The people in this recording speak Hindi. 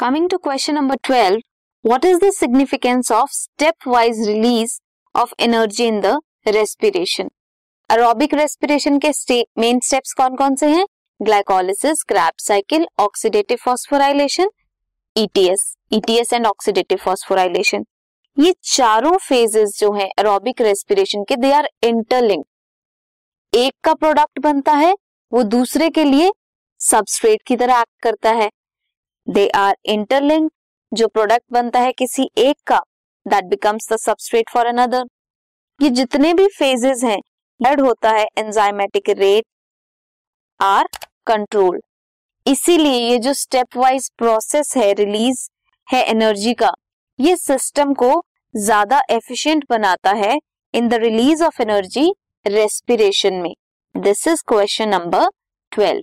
Coming to question number twelve what is the significance of stepwise release of energy in the respiration aerobic respiration के मेन स्टेप कौन कौन से हैं? Glycolysis Krebs cycle oxidative phosphorylation ETS ETS and oxidative phosphorylation ये चारों फेजेस जो हैं अरोबिक रेस्पिरेशन के दे आर इंटरलिंक एक का प्रोडक्ट बनता है, वो दूसरे के लिए सबस्ट्रेट की तरह एक्ट करता है। दे आर इंटरलिंक जो प्रोडक्ट बनता है किसी एक का that becomes the substrate for another ये जितने भी फेजेस हैं एड होता है एंजाइमेटिक रेट आर कंट्रोल इसीलिए ये जो स्टेप वाइज प्रोसेस है रिलीज़ है एनर्जी का, ये सिस्टम को ज़्यादा एफिशिएंट बनाता है in the release of energy respiration में. This is question number twelve